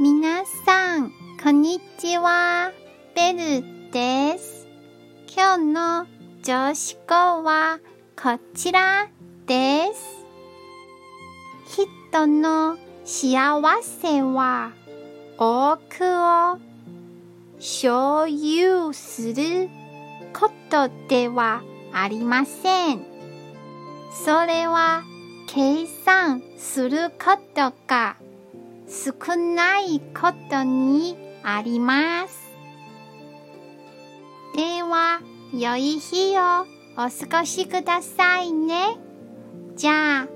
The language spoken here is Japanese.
皆さん、こんにちは。ベルです。今日の上司語はこちらです。人の幸せは多くを所有することではありません。それは計算することが少ないことにあります。では、良い日をお過ごしくださいね。じゃあ、